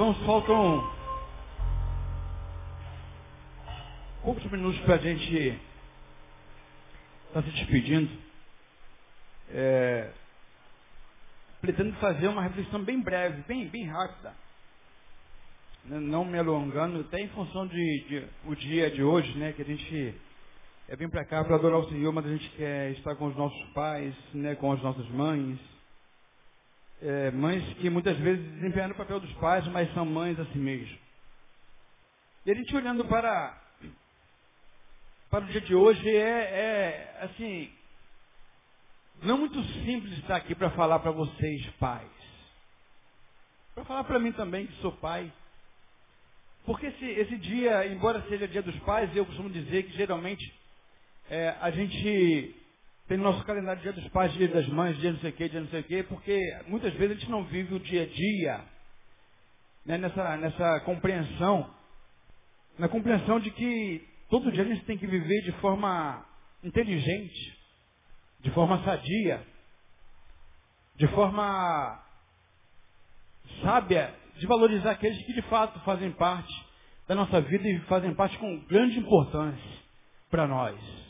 Irmãos, faltam poucos minutos para a gente estar tá se despedindo. É, pretendo fazer uma reflexão bem breve, bem, bem rápida. Não me alongando, até em função de, de o dia de hoje, né, que a gente é, vem para cá para adorar o Senhor, mas a gente quer estar com os nossos pais, né, com as nossas mães, é, mães que muitas vezes desempenham o papel dos pais, mas são mães a si mesmo. E a gente olhando para, para o dia de hoje é, é assim, não muito simples estar aqui para falar para vocês, pais. Para falar para mim também, que sou pai. Porque esse, esse dia, embora seja dia dos pais, eu costumo dizer que geralmente é, a gente tem no nosso calendário dia dos pais, dia das mães, dia não sei o quê, dia não sei o quê, porque muitas vezes a gente não vive o dia a dia né, nessa, nessa compreensão, na compreensão de que todo dia a gente tem que viver de forma inteligente, de forma sadia, de forma sábia, de valorizar aqueles que de fato fazem parte da nossa vida e fazem parte com grande importância para nós.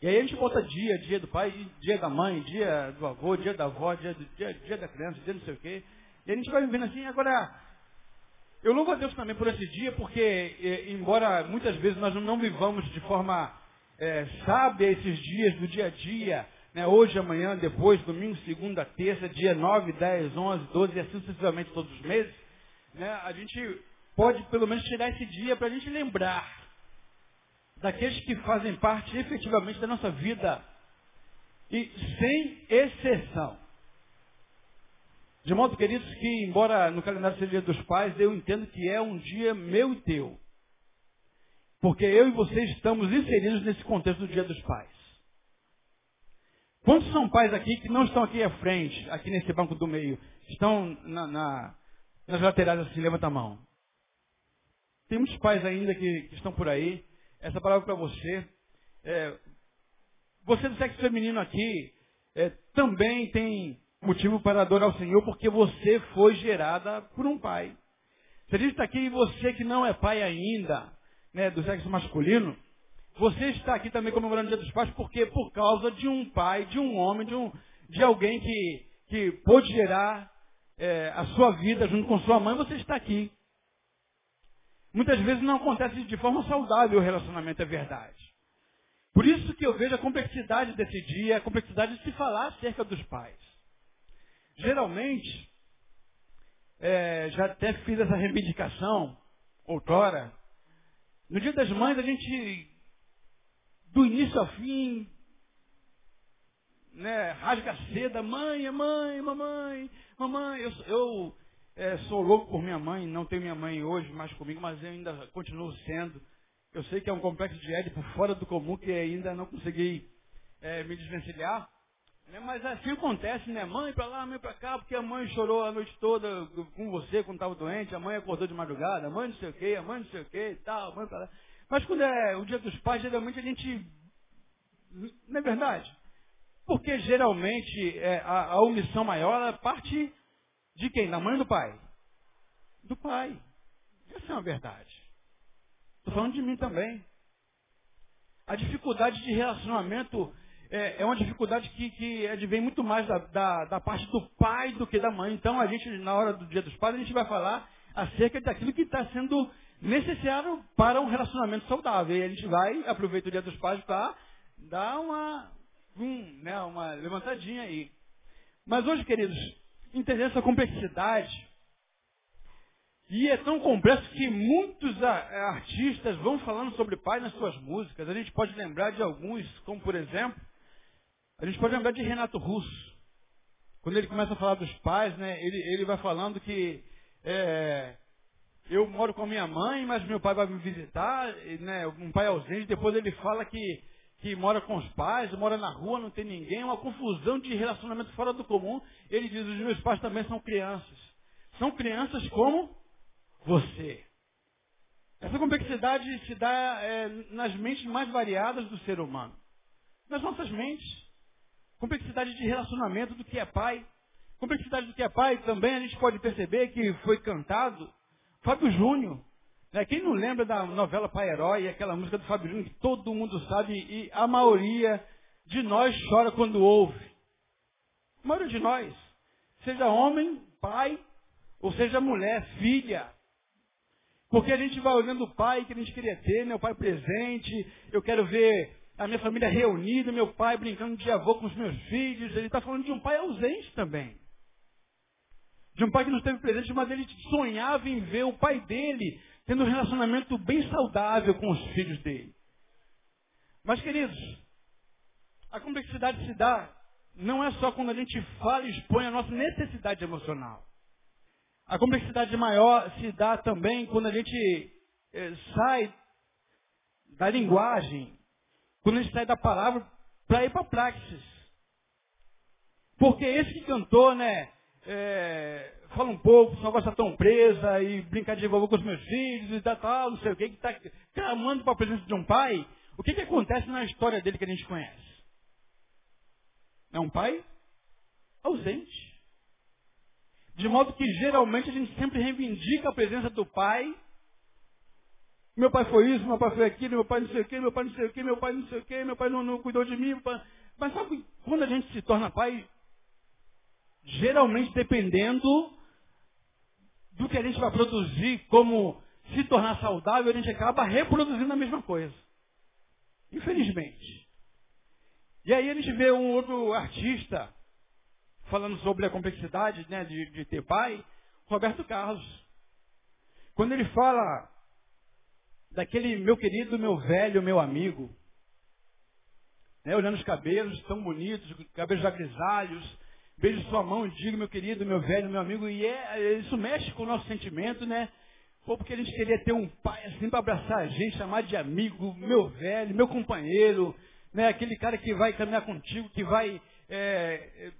E aí a gente bota dia, dia do pai, dia da mãe, dia do avô, dia da avó, dia, do, dia, dia da criança, dia não sei o quê. E a gente vai vivendo assim. Agora, eu louvo a Deus também por esse dia, porque, embora muitas vezes nós não vivamos de forma é, sábia esses dias do dia a dia, né, hoje, amanhã, depois, domingo, segunda, terça, dia 9, 10, 11, 12 e assim sucessivamente todos os meses, né, a gente pode pelo menos tirar esse dia para a gente lembrar daqueles que fazem parte efetivamente da nossa vida. E sem exceção. De modo, queridos, que embora no calendário seja dia dos pais, eu entendo que é um dia meu e teu. Porque eu e vocês estamos inseridos nesse contexto do dia dos pais. Quantos são pais aqui que não estão aqui à frente, aqui nesse banco do meio? Estão na, na, nas laterais assim, levanta a mão. Tem muitos pais ainda que, que estão por aí essa palavra para você. É, você do sexo feminino aqui é, também tem motivo para adorar o Senhor, porque você foi gerada por um pai. Gente está aqui você que não é pai ainda, né, do sexo masculino, você está aqui também comemorando o Dia dos Pais, porque por causa de um pai, de um homem, de, um, de alguém que, que pôde gerar é, a sua vida junto com sua mãe, você está aqui. Muitas vezes não acontece de forma saudável o relacionamento, é verdade. Por isso que eu vejo a complexidade desse dia, a complexidade de se falar acerca dos pais. Geralmente, é, já até fiz essa reivindicação, outrora, no dia das mães a gente, do início ao fim, né, rasga seda, mãe, mãe, mamãe, mamãe, eu, eu é, sou louco por minha mãe, não tenho minha mãe hoje mais comigo, mas eu ainda continuo sendo. Eu sei que é um complexo de Édipo fora do comum que ainda não consegui é, me desvencilhar. Né? Mas assim acontece, né? Mãe para lá, mãe para cá, porque a mãe chorou a noite toda com você quando estava doente, a mãe acordou de madrugada, a mãe não sei o quê, a mãe não sei o quê e tal, a mãe para lá. Mas quando é o dia dos pais, geralmente a gente. Não é verdade? Porque geralmente é, a, a omissão maior parte de quem? Da mãe ou do pai? Do pai. Essa é uma verdade. Estou falando de mim também. A dificuldade de relacionamento é, é uma dificuldade que, que advém muito mais da, da, da, parte do pai do que da mãe. Então, a gente, na hora do dia dos pais, a gente vai falar acerca daquilo que está sendo necessário para um relacionamento saudável. E a gente vai, aproveita o dia dos pais para dar uma, um, né, uma levantadinha aí. Mas hoje, queridos, entender essa complexidade. E é tão complexo que muitos artistas vão falando sobre pai nas suas músicas. A gente pode lembrar de alguns, como por exemplo, a gente pode lembrar de Renato Russo. Quando ele começa a falar dos pais, né, ele, ele vai falando que é, eu moro com a minha mãe, mas meu pai vai me visitar, né, um pai ausente. Depois ele fala que que mora com os pais, mora na rua, não tem ninguém, uma confusão de relacionamento fora do comum. Ele diz, os meus pais também são crianças. São crianças como você. Essa complexidade se dá é, nas mentes mais variadas do ser humano. Nas nossas mentes. Complexidade de relacionamento do que é pai. Complexidade do que é pai também a gente pode perceber que foi cantado Fábio Júnior. Né? Quem não lembra da novela Pai Herói, aquela música do Júnior que todo mundo sabe e a maioria de nós chora quando ouve. A maioria de nós. Seja homem, pai, ou seja mulher, filha. Porque a gente vai olhando o pai que a gente queria ter, meu pai presente, eu quero ver a minha família reunida, meu pai brincando de avô com os meus filhos. Ele está falando de um pai ausente também. De um pai que não esteve presente, mas ele sonhava em ver o pai dele tendo um relacionamento bem saudável com os filhos dele. Mas, queridos, a complexidade se dá não é só quando a gente fala e expõe a nossa necessidade emocional. A complexidade maior se dá também quando a gente eh, sai da linguagem, quando a gente sai da palavra para ir para a praxis. Porque esse que cantou, né? É, fala um pouco, só gosta tão presa e brincar de vovô com os meus filhos e tal, tal não sei o que, que está clamando para a presença de um pai. O que, que acontece na história dele que a gente conhece? É um pai ausente. De modo que geralmente a gente sempre reivindica a presença do pai. Meu pai foi isso, meu pai foi aquilo, meu pai não sei o que, meu pai não sei o que, meu pai não sei o que, meu pai não, não cuidou de mim. Mas sabe quando a gente se torna pai? Geralmente dependendo do que a gente vai produzir como se tornar saudável, a gente acaba reproduzindo a mesma coisa. Infelizmente. E aí a gente vê um outro artista falando sobre a complexidade né, de, de ter pai, Roberto Carlos. Quando ele fala daquele meu querido, meu velho, meu amigo, né, olhando os cabelos tão bonitos, cabelos grisalhos, beijo sua mão e digo, meu querido, meu velho, meu amigo, e é, isso mexe com o nosso sentimento, né? Pô, porque a gente queria ter um pai assim para abraçar a gente, chamar de amigo, meu velho, meu companheiro, né? aquele cara que vai caminhar contigo, que vai é, é,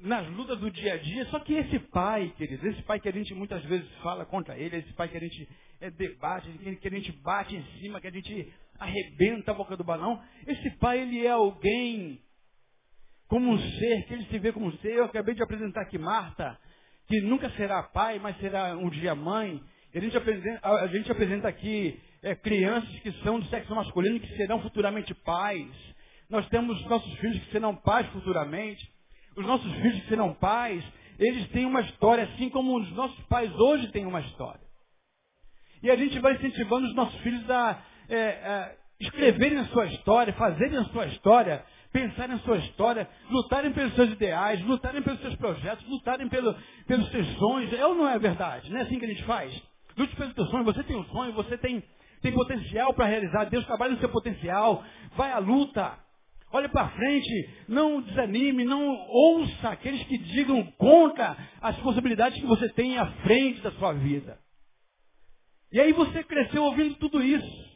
nas lutas do dia a dia. Só que esse pai, queridos, esse pai que a gente muitas vezes fala contra ele, esse pai que a gente é, debate, que a gente bate em cima, que a gente arrebenta a boca do balão, esse pai ele é alguém como um ser, que ele se vê como um ser. Eu acabei de apresentar aqui Marta, que nunca será pai, mas será um dia mãe. A gente apresenta, a gente apresenta aqui é, crianças que são do sexo masculino que serão futuramente pais. Nós temos nossos filhos que serão pais futuramente. Os nossos filhos que serão pais, eles têm uma história, assim como os nossos pais hoje têm uma história. E a gente vai incentivando os nossos filhos a é, escreverem a sua história, fazerem a sua história, pensarem a sua história, lutarem pelos seus ideais, lutarem pelos seus projetos, lutarem pelo, pelos seus sonhos. É ou não é verdade? Não é assim que a gente faz? Lute pelo seu sonho, você tem um sonho, você tem tem potencial para realizar. Deus trabalha no seu potencial. Vai à luta. Olhe para frente. Não desanime. Não ouça aqueles que digam contra as possibilidades que você tem à frente da sua vida. E aí você cresceu ouvindo tudo isso.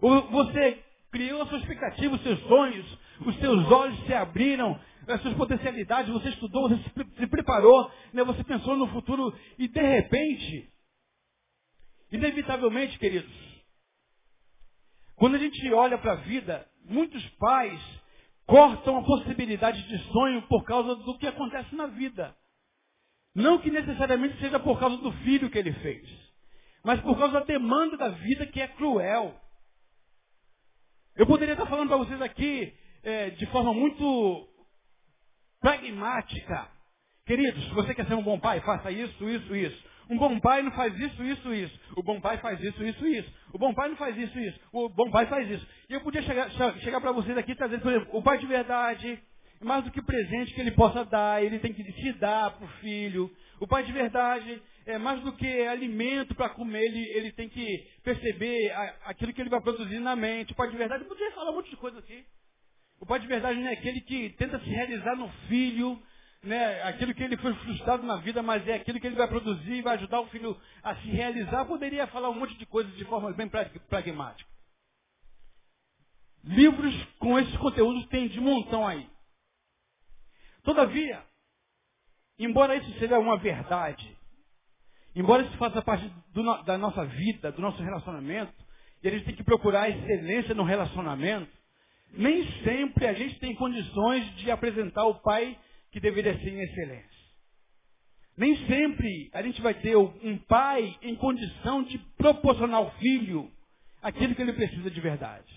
Você criou a sua expectativa, os seus sonhos, os seus olhos se abriram, as suas potencialidades, você estudou, você se, preparou, né? você pensou no futuro e de repente Inevitavelmente, queridos, quando a gente olha para a vida, muitos pais cortam a possibilidade de sonho por causa do que acontece na vida. Não que necessariamente seja por causa do filho que ele fez, mas por causa da demanda da vida que é cruel. Eu poderia estar falando para vocês aqui é, de forma muito pragmática. Queridos, você quer ser um bom pai, faça isso, isso, isso. Um bom pai não faz isso, isso, isso. O bom pai faz isso, isso, isso. O bom pai não faz isso, isso. O bom pai faz isso. E eu podia chegar, chegar para vocês aqui e trazer, por exemplo, o pai de verdade, mais do que presente que ele possa dar, ele tem que se dar para o filho. O pai de verdade, é mais do que alimento para comer, ele, ele tem que perceber a, aquilo que ele vai produzir na mente. O pai de verdade, eu podia falar um monte de coisa aqui. O pai de verdade não é aquele que tenta se realizar no filho, né, aquilo que ele foi frustrado na vida, mas é aquilo que ele vai produzir e vai ajudar o filho a se realizar, poderia falar um monte de coisas de forma bem pragmática. Livros com esses conteúdos tem de montão aí. Todavia, embora isso seja uma verdade, embora isso faça parte do, da nossa vida, do nosso relacionamento, e a gente tem que procurar excelência no relacionamento, nem sempre a gente tem condições de apresentar o pai que deveria ser em excelência. Nem sempre a gente vai ter um pai em condição de proporcionar ao filho aquilo que ele precisa de verdade.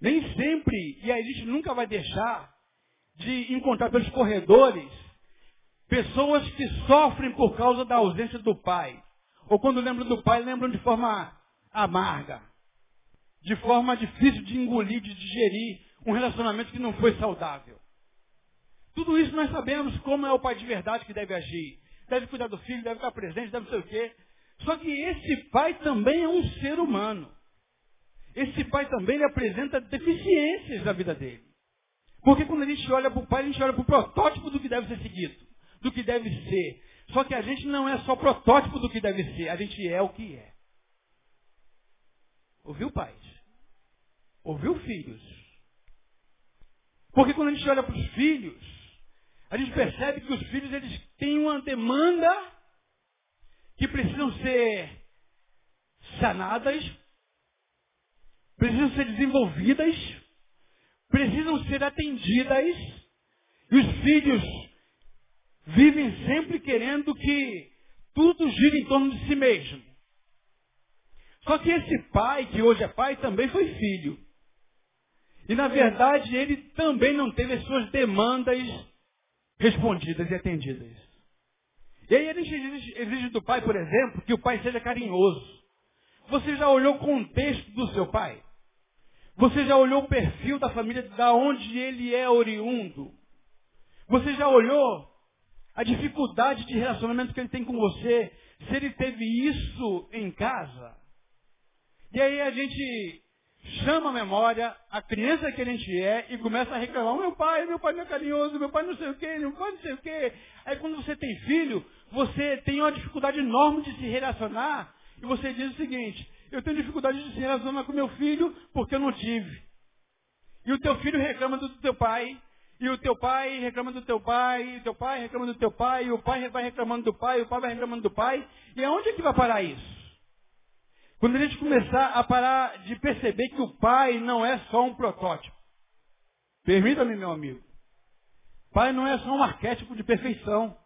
Nem sempre, e a gente nunca vai deixar de encontrar pelos corredores pessoas que sofrem por causa da ausência do pai. Ou quando lembram do pai, lembram de forma amarga, de forma difícil de engolir, de digerir um relacionamento que não foi saudável. Tudo isso nós sabemos como é o pai de verdade que deve agir. Deve cuidar do filho, deve estar presente, deve ser o quê. Só que esse pai também é um ser humano. Esse pai também apresenta deficiências na vida dele. Porque quando a gente olha para o pai, a gente olha para o protótipo do que deve ser seguido, do que deve ser. Só que a gente não é só protótipo do que deve ser, a gente é o que é. Ouviu, pais? Ouviu, filhos? Porque quando a gente olha para os filhos, a gente percebe que os filhos eles têm uma demanda que precisam ser sanadas, precisam ser desenvolvidas, precisam ser atendidas, e os filhos vivem sempre querendo que tudo gire em torno de si mesmo. Só que esse pai, que hoje é pai, também foi filho. E na verdade ele também não teve as suas demandas respondidas e atendidas. E aí ele exige, exige do pai, por exemplo, que o pai seja carinhoso. Você já olhou o contexto do seu pai? Você já olhou o perfil da família da onde ele é oriundo? Você já olhou a dificuldade de relacionamento que ele tem com você? Se ele teve isso em casa? E aí a gente chama a memória a criança que a gente é e começa a reclamar, meu pai, meu pai não é carinhoso, meu pai não sei o quê, meu pai não sei o quê. Aí quando você tem filho, você tem uma dificuldade enorme de se relacionar e você diz o seguinte, eu tenho dificuldade de se relacionar com meu filho porque eu não tive. E o teu filho reclama do teu pai, e o teu pai reclama do teu pai, e o teu pai reclama do teu pai, e o pai vai reclamando do pai, e o pai vai reclamando do pai. E aonde é que vai parar isso? Quando a gente começar a parar de perceber que o pai não é só um protótipo. Permita-me, meu amigo. Pai não é só um arquétipo de perfeição.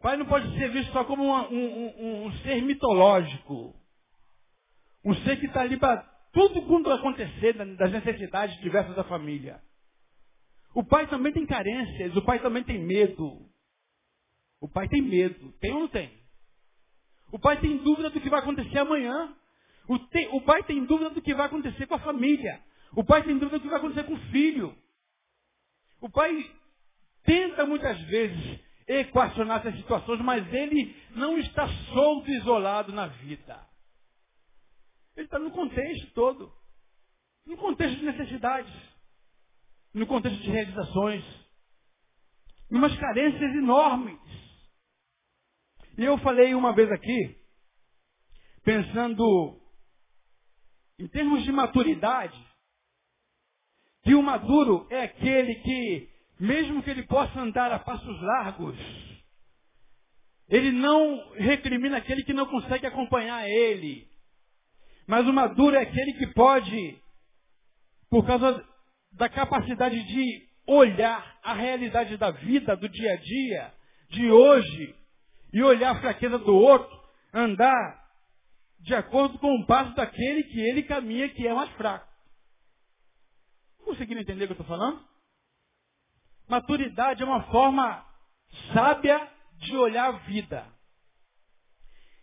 Pai não pode ser visto só como um, um, um ser mitológico. Um ser que está ali para tudo quando acontecer das necessidades diversas da família. O pai também tem carências, o pai também tem medo. O pai tem medo. Tem ou não tem? O pai tem dúvida do que vai acontecer amanhã. O, te, o pai tem dúvida do que vai acontecer com a família. O pai tem dúvida do que vai acontecer com o filho. O pai tenta muitas vezes equacionar essas situações, mas ele não está solto isolado na vida. Ele está no contexto todo. No contexto de necessidades. No contexto de realizações. Em umas carências enormes. E eu falei uma vez aqui, pensando em termos de maturidade, que o maduro é aquele que, mesmo que ele possa andar a passos largos, ele não recrimina aquele que não consegue acompanhar ele. Mas o maduro é aquele que pode, por causa da capacidade de olhar a realidade da vida, do dia a dia, de hoje, e olhar a fraqueza do outro, andar de acordo com o passo daquele que ele caminha que é mais fraco. Conseguiram entender o que eu estou falando? Maturidade é uma forma sábia de olhar a vida.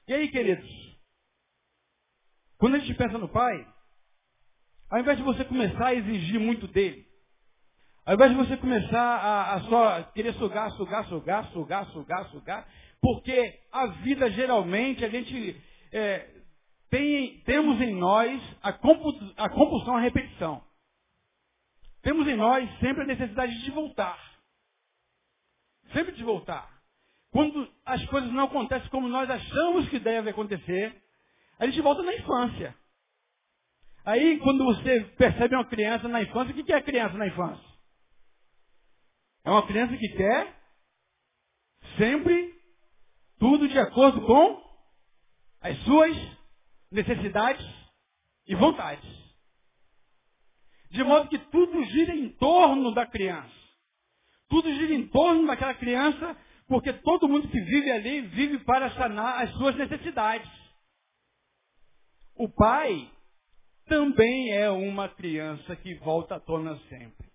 E aí, queridos, quando a gente pensa no pai, ao invés de você começar a exigir muito dele, ao invés de você começar a, a só querer sugar, sugar, sugar, sugar, sugar, sugar, porque a vida geralmente a gente é, tem, temos em nós a, a compulsão à repetição. Temos em nós sempre a necessidade de voltar. Sempre de voltar. Quando as coisas não acontecem como nós achamos que deve acontecer, a gente volta na infância. Aí, quando você percebe uma criança na infância, o que é a criança na infância? É uma criança que quer sempre tudo de acordo com as suas necessidades e vontades. De modo que tudo gira em torno da criança. Tudo gira em torno daquela criança, porque todo mundo que vive ali vive para sanar as suas necessidades. O pai também é uma criança que volta à tona sempre.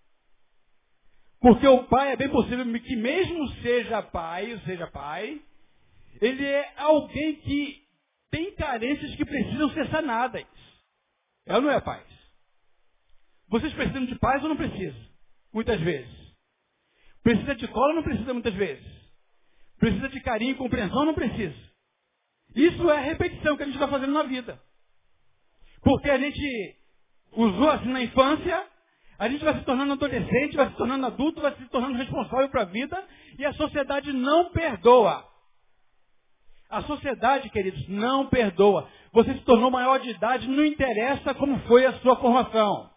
Porque o pai é bem possível que mesmo seja pai, seja pai, ele é alguém que tem carências que precisam ser sanadas. É ou não é paz? Vocês precisam de paz ou não precisam? Muitas vezes. Precisa de cola ou não precisa muitas vezes? Precisa de carinho e compreensão ou não precisa? Isso é a repetição que a gente está fazendo na vida. Porque a gente usou assim na infância, a gente vai se tornando adolescente, vai se tornando adulto, vai se tornando responsável para a vida e a sociedade não perdoa. A sociedade, queridos, não perdoa. Você se tornou maior de idade, não interessa como foi a sua formação.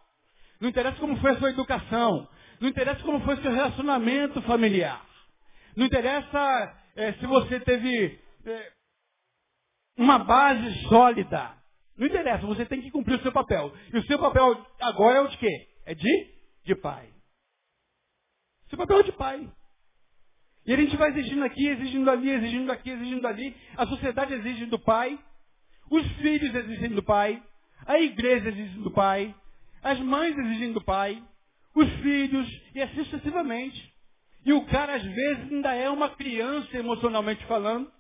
Não interessa como foi a sua educação. Não interessa como foi o seu relacionamento familiar. Não interessa é, se você teve é, uma base sólida. Não interessa, você tem que cumprir o seu papel. E o seu papel agora é o de quê? É de? De pai. Seu papel é de pai. E a gente vai exigindo aqui, exigindo ali, exigindo aqui, exigindo ali. A sociedade exige do pai. Os filhos exigem do pai. A igreja exige do pai. As mães exigem do pai. Os filhos. E assim sucessivamente. E o cara, às vezes, ainda é uma criança emocionalmente falando.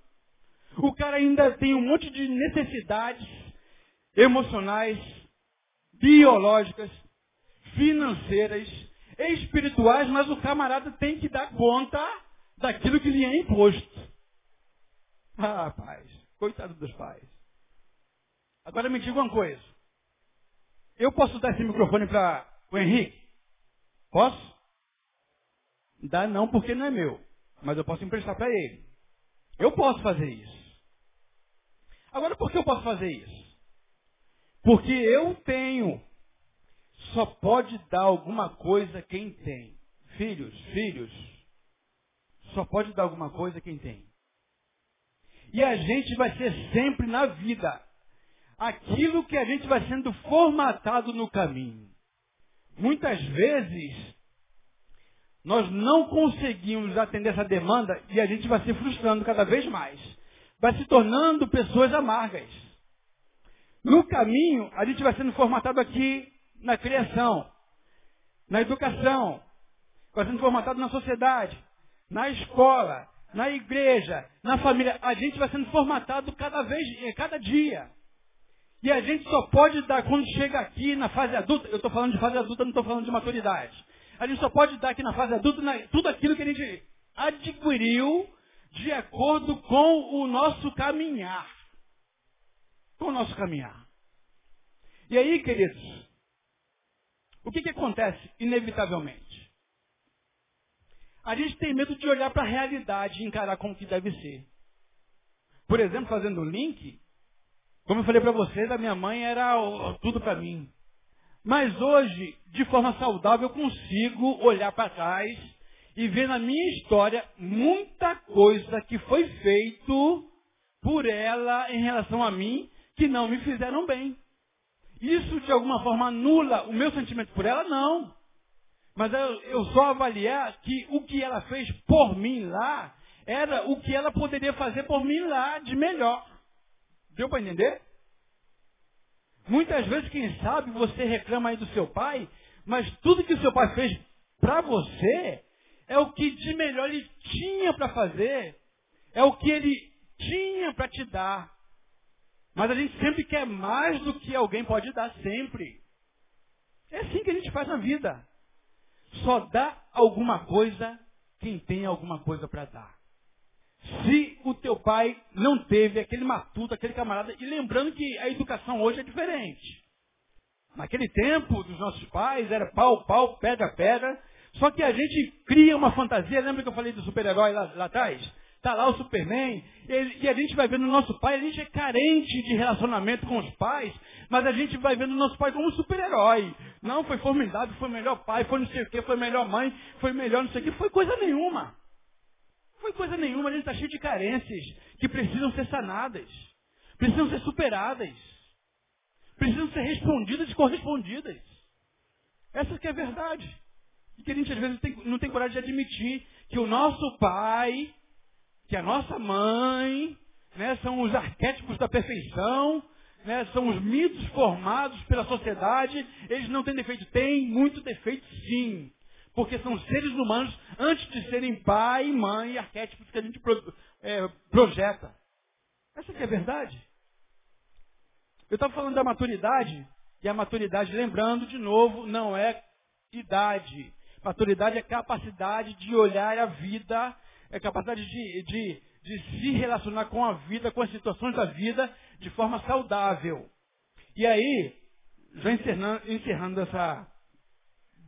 O cara ainda tem um monte de necessidades emocionais, biológicas, financeiras, espirituais, mas o camarada tem que dar conta daquilo que lhe é imposto. Ah, pais, coitado dos pais. Agora me diga uma coisa. Eu posso dar esse microfone para o Henrique? Posso? Dá não, porque não é meu. Mas eu posso emprestar para ele. Eu posso fazer isso. Agora, por que eu posso fazer isso? Porque eu tenho. Só pode dar alguma coisa quem tem. Filhos, filhos, só pode dar alguma coisa quem tem. E a gente vai ser sempre na vida aquilo que a gente vai sendo formatado no caminho. Muitas vezes, nós não conseguimos atender essa demanda e a gente vai se frustrando cada vez mais. Vai se tornando pessoas amargas. No caminho, a gente vai sendo formatado aqui na criação, na educação, vai sendo formatado na sociedade, na escola, na igreja, na família. A gente vai sendo formatado cada vez, eh, cada dia. E a gente só pode dar, quando chega aqui na fase adulta, eu estou falando de fase adulta, não estou falando de maturidade. A gente só pode dar aqui na fase adulta na, tudo aquilo que a gente adquiriu de acordo com o nosso caminhar. Com o nosso caminhar. E aí, queridos, o que, que acontece inevitavelmente? A gente tem medo de olhar para a realidade e encarar como que deve ser. Por exemplo, fazendo um link, como eu falei para vocês, a minha mãe era tudo para mim. Mas hoje, de forma saudável, eu consigo olhar para trás e ver na minha história muita coisa que foi feito por ela em relação a mim que não me fizeram bem. Isso de alguma forma anula o meu sentimento por ela? Não. Mas eu, eu só avaliar que o que ela fez por mim lá era o que ela poderia fazer por mim lá de melhor. Deu para entender? Muitas vezes, quem sabe, você reclama aí do seu pai, mas tudo que o seu pai fez para você é o que de melhor ele tinha para fazer, é o que ele tinha para te dar. Mas a gente sempre quer mais do que alguém pode dar sempre. É assim que a gente faz na vida. Só dá alguma coisa quem tem alguma coisa para dar. Se o teu pai não teve aquele matuto, aquele camarada, e lembrando que a educação hoje é diferente. Naquele tempo dos nossos pais era pau, pau, pedra, pedra. Só que a gente cria uma fantasia, lembra que eu falei do super-herói lá, lá atrás? Está lá o Superman, e, a gente vai vendo o nosso pai, a gente é carente de relacionamento com os pais, mas a gente vai vendo nosso pai como um super-herói. Não, foi formidável, foi melhor pai, foi não sei o que, foi melhor mãe, foi melhor não sei o que, foi coisa nenhuma. Foi coisa nenhuma, a gente está cheio de carências que precisam ser sanadas, precisam ser superadas, precisam ser respondidas e correspondidas. Essa que é a verdade. E que a gente às vezes tem, não tem coragem de admitir que o nosso pai, que a nossa mãe, né, são os arquétipos da perfeição, né, são os mitos formados pela sociedade, eles não têm defeito. Tem muito defeito sim. Porque são seres humanos antes de serem pai, mãe, arquétipos que a gente pro, é, projeta. Essa é a verdade. Eu estava falando da maturidade, e a maturidade, lembrando de novo, não é idade. Maturidade é capacidade de olhar a vida, é capacidade de, de, de se relacionar com a vida, com as situações da vida, de forma saudável. E aí, já encerrando, encerrando essa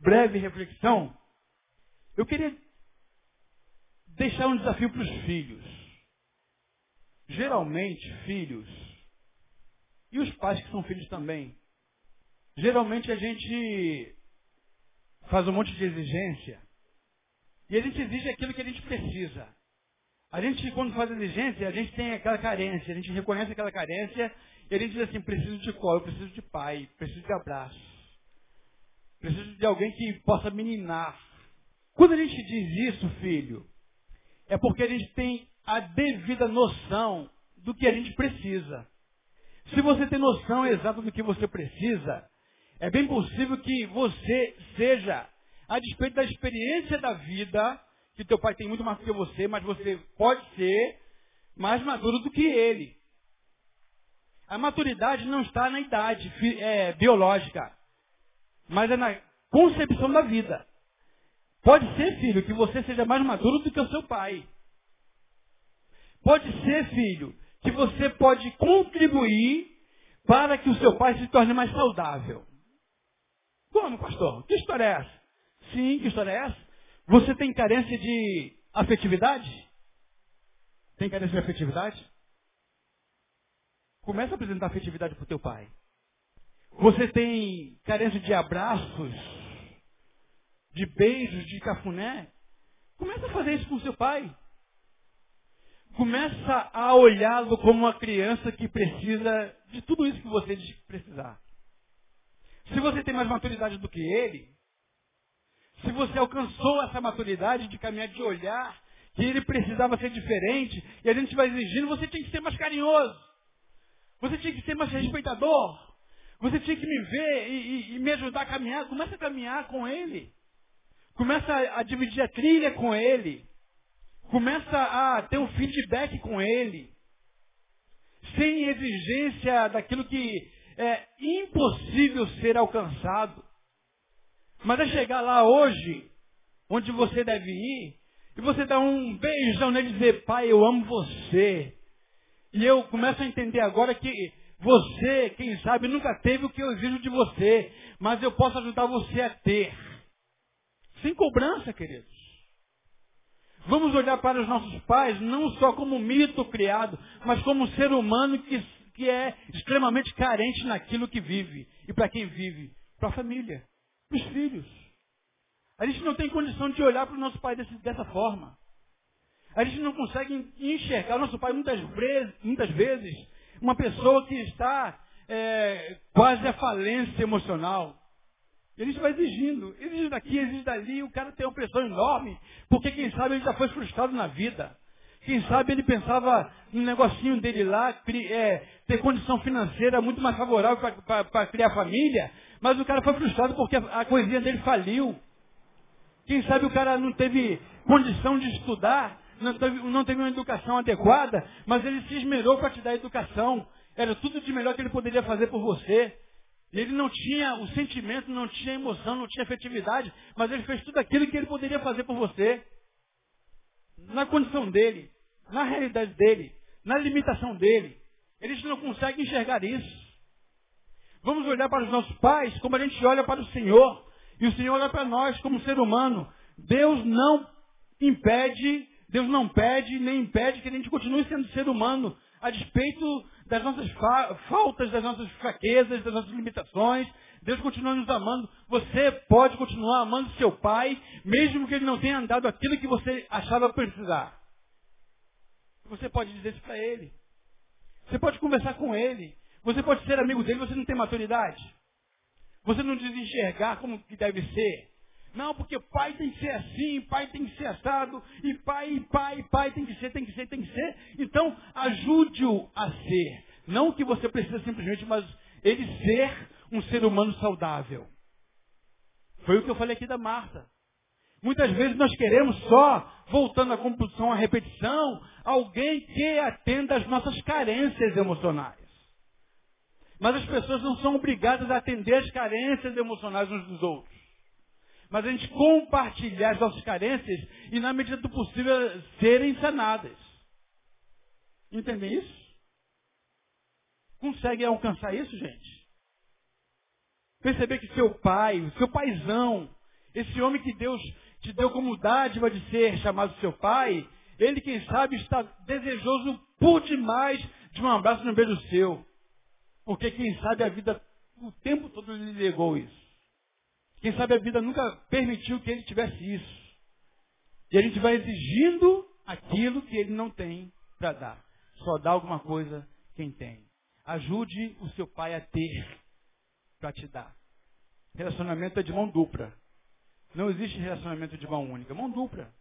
breve reflexão, eu queria deixar um desafio para os filhos. Geralmente, filhos, e os pais que são filhos também, geralmente a gente faz um monte de exigência e a gente exige aquilo que a gente precisa. A gente, quando faz exigência, a gente tem aquela carência, a gente reconhece aquela carência e a gente diz assim, preciso de colo, preciso de pai, preciso de abraço. Preciso de alguém que possa me ninar. Quando a gente diz isso, filho, é porque a gente tem a devida noção do que a gente precisa. Se você tem noção exata do que você precisa, é bem possível que você seja, a despeito da experiência da vida, que teu pai tem muito mais do que você, mas você pode ser mais maduro do que ele. A maturidade não está na idade é, biológica, mas é na concepção da vida. Pode ser, filho, que você seja mais maduro do que o seu pai. Pode ser, filho, que você pode contribuir para que o seu pai se torne mais saudável. Como, pastor? Que história é essa? Sim, que história é essa? Você tem carência de afetividade? Tem carência de afetividade? Começa a apresentar afetividade para o teu pai. Você tem carência de abraços, de beijos, de cafuné? Começa a fazer isso com o seu pai. Começa a olhá-lo como uma criança que precisa de tudo isso que você precisar. Se você tem mais maturidade do que ele, se você alcançou essa maturidade de caminhar, de olhar, que ele precisava ser diferente, e a gente vai exigindo, você tinha que ser mais carinhoso. Você tinha que ser mais respeitador. Você tinha que me ver e, e, e me ajudar a caminhar. Começa a caminhar com ele. Começa a, a dividir a trilha com ele. Começa a ter um feedback com ele. Sem exigência daquilo que é impossível ser alcançado. Mas é chegar lá hoje, onde você deve ir, e você dar um beijão nele e dizer, pai, eu amo você. E eu começo a entender agora que você, quem sabe, nunca teve o que eu exijo de você, mas eu posso ajudar você a ter. Sem cobrança, queridos. Vamos olhar para os nossos pais não só como mito criado, mas como um ser humano que que é extremamente carente naquilo que vive. E para quem vive? Para a família, para os filhos. A gente não tem condição de olhar para o nosso pai desse, dessa forma. A gente não consegue enxergar o nosso pai muitas vezes, muitas vezes uma pessoa que está é, quase à falência emocional. E a gente vai exigindo, exige daqui, exige dali, o cara tem uma pressão enorme, porque quem sabe ele já foi frustrado na vida. Quem sabe ele pensava no negocinho dele lá, é, ter condição financeira muito mais favorável para criar família, mas o cara foi frustrado porque a, coisinha dele faliu. Quem sabe o cara não teve condição de estudar, não teve, não teve uma educação adequada, mas ele se esmerou para te dar educação. Era tudo de melhor que ele poderia fazer por você. Ele não tinha o sentimento, não tinha emoção, não tinha afetividade, mas ele fez tudo aquilo que ele poderia fazer por você. Na condição dele na realidade dele, na limitação dele. Eles não conseguem enxergar isso. Vamos olhar para os nossos pais como a gente olha para o Senhor. E o Senhor olha para nós como ser humano. Deus não impede, Deus não pede nem impede que a gente continue sendo ser humano, a despeito das nossas fa faltas, das nossas fraquezas, das nossas limitações. Deus continua nos amando. Você pode continuar amando seu pai, mesmo que ele não tenha andado aquilo que você achava precisar. Você pode dizer isso para ele. Você pode conversar com ele. Você pode ser amigo dele, você não tem maturidade. Você não diz enxergar como que deve ser. Não, porque pai tem que ser assim, pai tem que ser assado, e pai, pai, pai tem que ser, tem que ser, tem que ser. Então, ajude-o a ser. Não que você precisa simplesmente, mas ele ser um ser humano saudável. Foi o que eu falei aqui da Marta. Muitas vezes nós queremos só, voltando à compulsão, à repetição, alguém que atenda às nossas carências emocionais. Mas as pessoas não são obrigadas a atender às carências emocionais uns dos outros. Mas a gente compartilhar as nossas carências e, na medida do possível, serem sanadas. Entendem isso? Consegue alcançar isso, gente? Perceber que seu pai, seu paizão, esse homem que Deus te deu como dádiva de ser chamado seu pai, ele, quem sabe, está desejoso por demais de um abraço no beijo seu. Porque, quem sabe, a vida o tempo todo lhe negou isso. Quem sabe a vida nunca permitiu que ele tivesse isso. E a gente vai exigindo aquilo que ele não tem para dar. Só dá alguma coisa quem tem. Ajude o seu pai a ter para te dar. Relacionamento é de mão dupla. Não existe relacionamento de mão única. Mão dupla.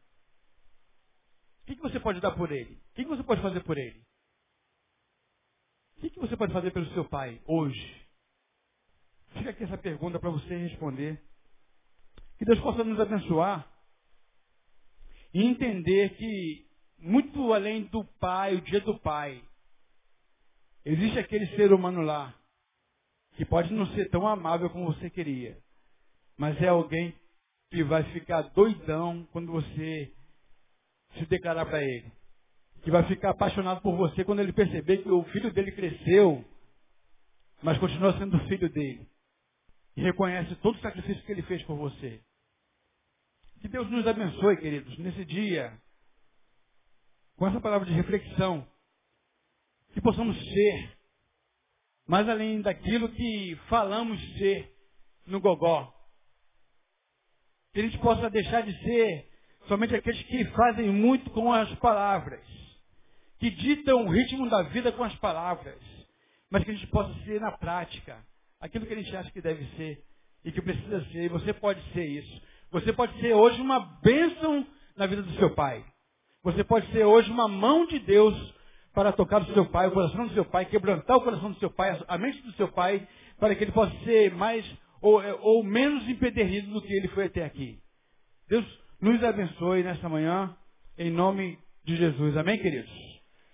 O que, você pode dar por ele? O que você pode fazer por ele? O que, que você pode fazer pelo seu pai hoje? Fica aqui essa pergunta para você responder. Que Deus possa nos abençoar e entender que, muito além do pai, o dia do pai, existe aquele ser humano lá que pode não ser tão amável como você queria, mas é alguém que vai ficar doidão quando você se declarar para ele. Que vai ficar apaixonado por você quando ele perceber que o filho dele cresceu, mas continua sendo filho dele. E reconhece todo o sacrifício que ele fez por você. Que Deus nos abençoe, queridos, nesse dia, com essa palavra de reflexão. Que possamos ser, mais além daquilo que falamos ser no gogó. Que a gente possa deixar de ser somente aqueles que fazem muito com as palavras, que ditam o ritmo da vida com as palavras, mas que a gente possa ser na prática aquilo que a gente acha que deve ser e que precisa ser, e você pode ser isso. Você pode ser hoje uma bênção na vida do seu pai. Você pode ser hoje uma mão de Deus para tocar o seu pai, o coração do seu pai, quebrantar o coração do seu pai, a mente do seu pai, para que ele possa ser mais ou, ou menos impedernido do que ele foi até aqui. Deus nos abençoe nesta manhã, em nome de Jesus. Amém, queridos?